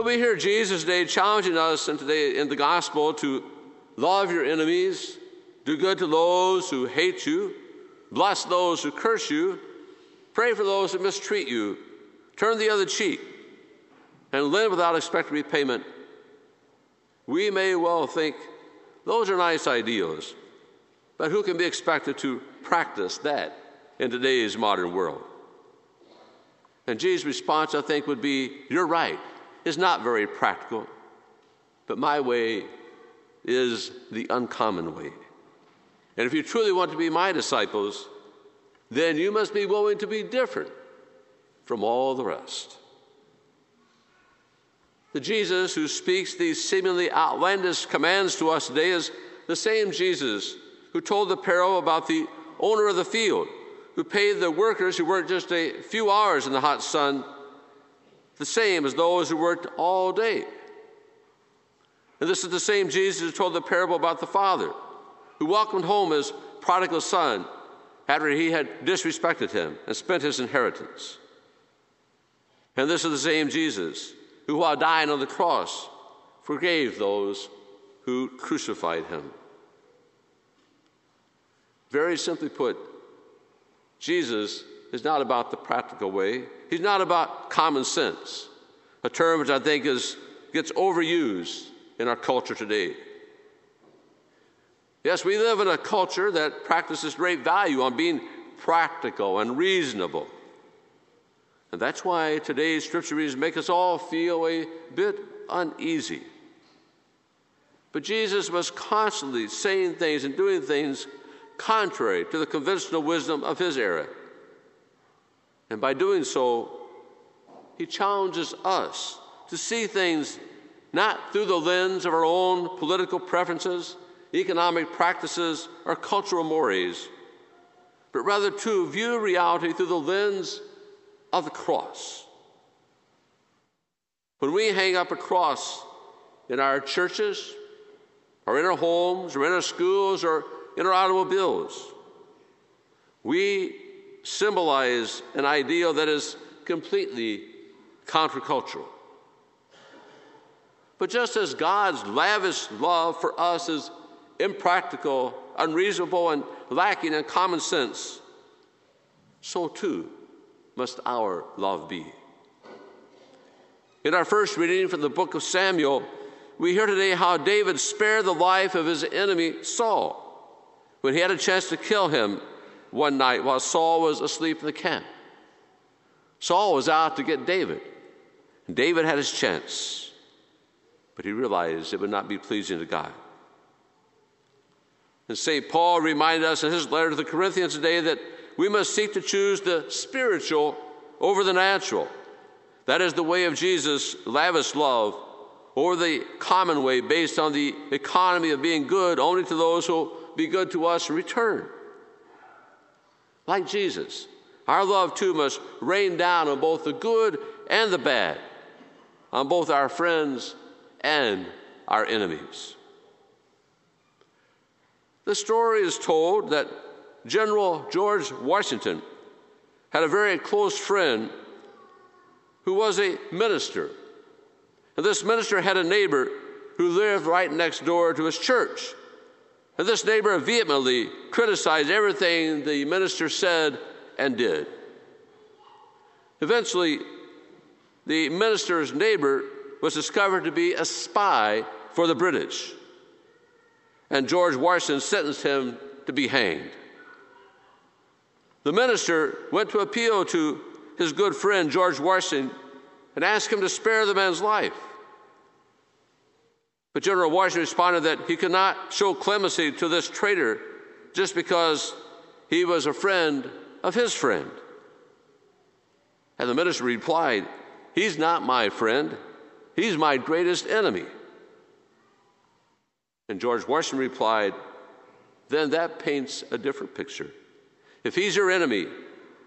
But we hear Jesus today challenging us and today in the gospel to love your enemies, do good to those who hate you, bless those who curse you, pray for those who mistreat you, turn the other cheek, and live without expecting repayment. We may well think those are nice ideals, but who can be expected to practice that in today's modern world? And Jesus' response, I think, would be You're right. It's not very practical, but my way is the uncommon way. And if you truly want to be my disciples, then you must be willing to be different from all the rest. The Jesus who speaks these seemingly outlandish commands to us today is the same Jesus who told the parable about the owner of the field who paid the workers who worked just a few hours in the hot sun the same as those who worked all day. And this is the same Jesus who told the parable about the father who welcomed home his prodigal son after he had disrespected him and spent his inheritance. And this is the same Jesus who, while dying on the cross, forgave those who crucified him. Very simply put, Jesus is not about the practical way. He's not about common sense, a term which I think is, gets overused in our culture today. Yes, we live in a culture that practices great value on being practical and reasonable. And that's why today's scripture readings make us all feel a bit uneasy. But Jesus was constantly saying things and doing things contrary to the conventional wisdom of his era. And by doing so, he challenges us to see things not through the lens of our own political preferences, economic practices, or cultural mores, but rather to view reality through the lens of the cross. When we hang up a cross in our churches, or in our homes, or in our schools, or in our automobiles, we symbolize an ideal that is completely countercultural. But just as God's lavish love for us is impractical, unreasonable, and lacking in common sense, so too must our love be. In our first reading from the book of Samuel, we hear today how David spared the life of his enemy Saul when he had a chance to kill him one night while Saul was asleep in the camp. Saul was out to get David. David had his chance, but he realized it would not be pleasing to God. And St. Paul reminded us in his letter to the Corinthians today that we must seek to choose the spiritual over the natural. That is the way of Jesus' lavish love, or the common way based on the economy of being good only to those who will be good to us in return like Jesus. Our love too must rain down on both the good and the bad, on both our friends and our enemies. The story is told that General George Washington had a very close friend who was a minister. And this minister had a neighbor who lived right next door to his church. And this neighbor vehemently criticized everything the minister said and did. Eventually, the minister's neighbor was discovered to be a spy for the British. And George Washington sentenced him to be hanged. The minister went to appeal to his good friend George Washington and asked him to spare the man's life. But General Washington responded that he could not show clemency to this traitor just because he was a friend of his friend. And the minister replied, He's not my friend, he's my greatest enemy. And George Washington replied, Then that paints a different picture. If he's your enemy,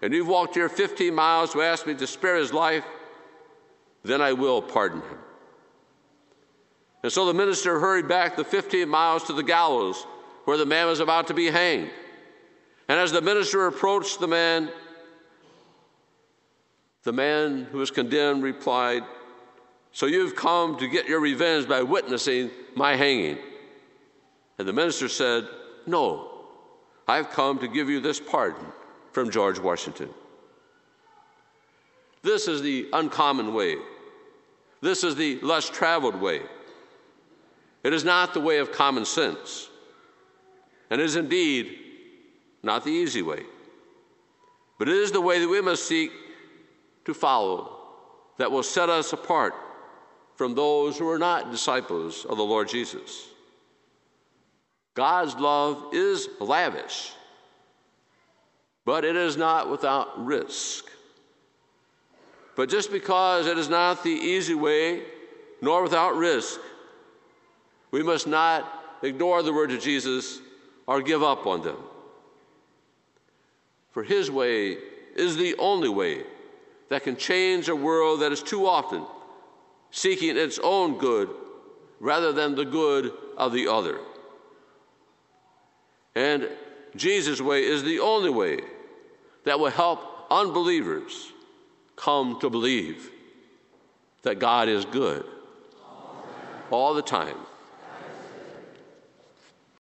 and you've walked here 15 miles to ask me to spare his life, then I will pardon him. And so the minister hurried back the 15 miles to the gallows where the man was about to be hanged. And as the minister approached the man, the man who was condemned replied, So you've come to get your revenge by witnessing my hanging. And the minister said, No, I've come to give you this pardon from George Washington. This is the uncommon way. This is the less traveled way. It is not the way of common sense, and is indeed not the easy way. But it is the way that we must seek to follow that will set us apart from those who are not disciples of the Lord Jesus. God's love is lavish, but it is not without risk. But just because it is not the easy way, nor without risk, we must not ignore the words of Jesus or give up on them. For his way is the only way that can change a world that is too often seeking its own good rather than the good of the other. And Jesus' way is the only way that will help unbelievers come to believe that God is good all the time.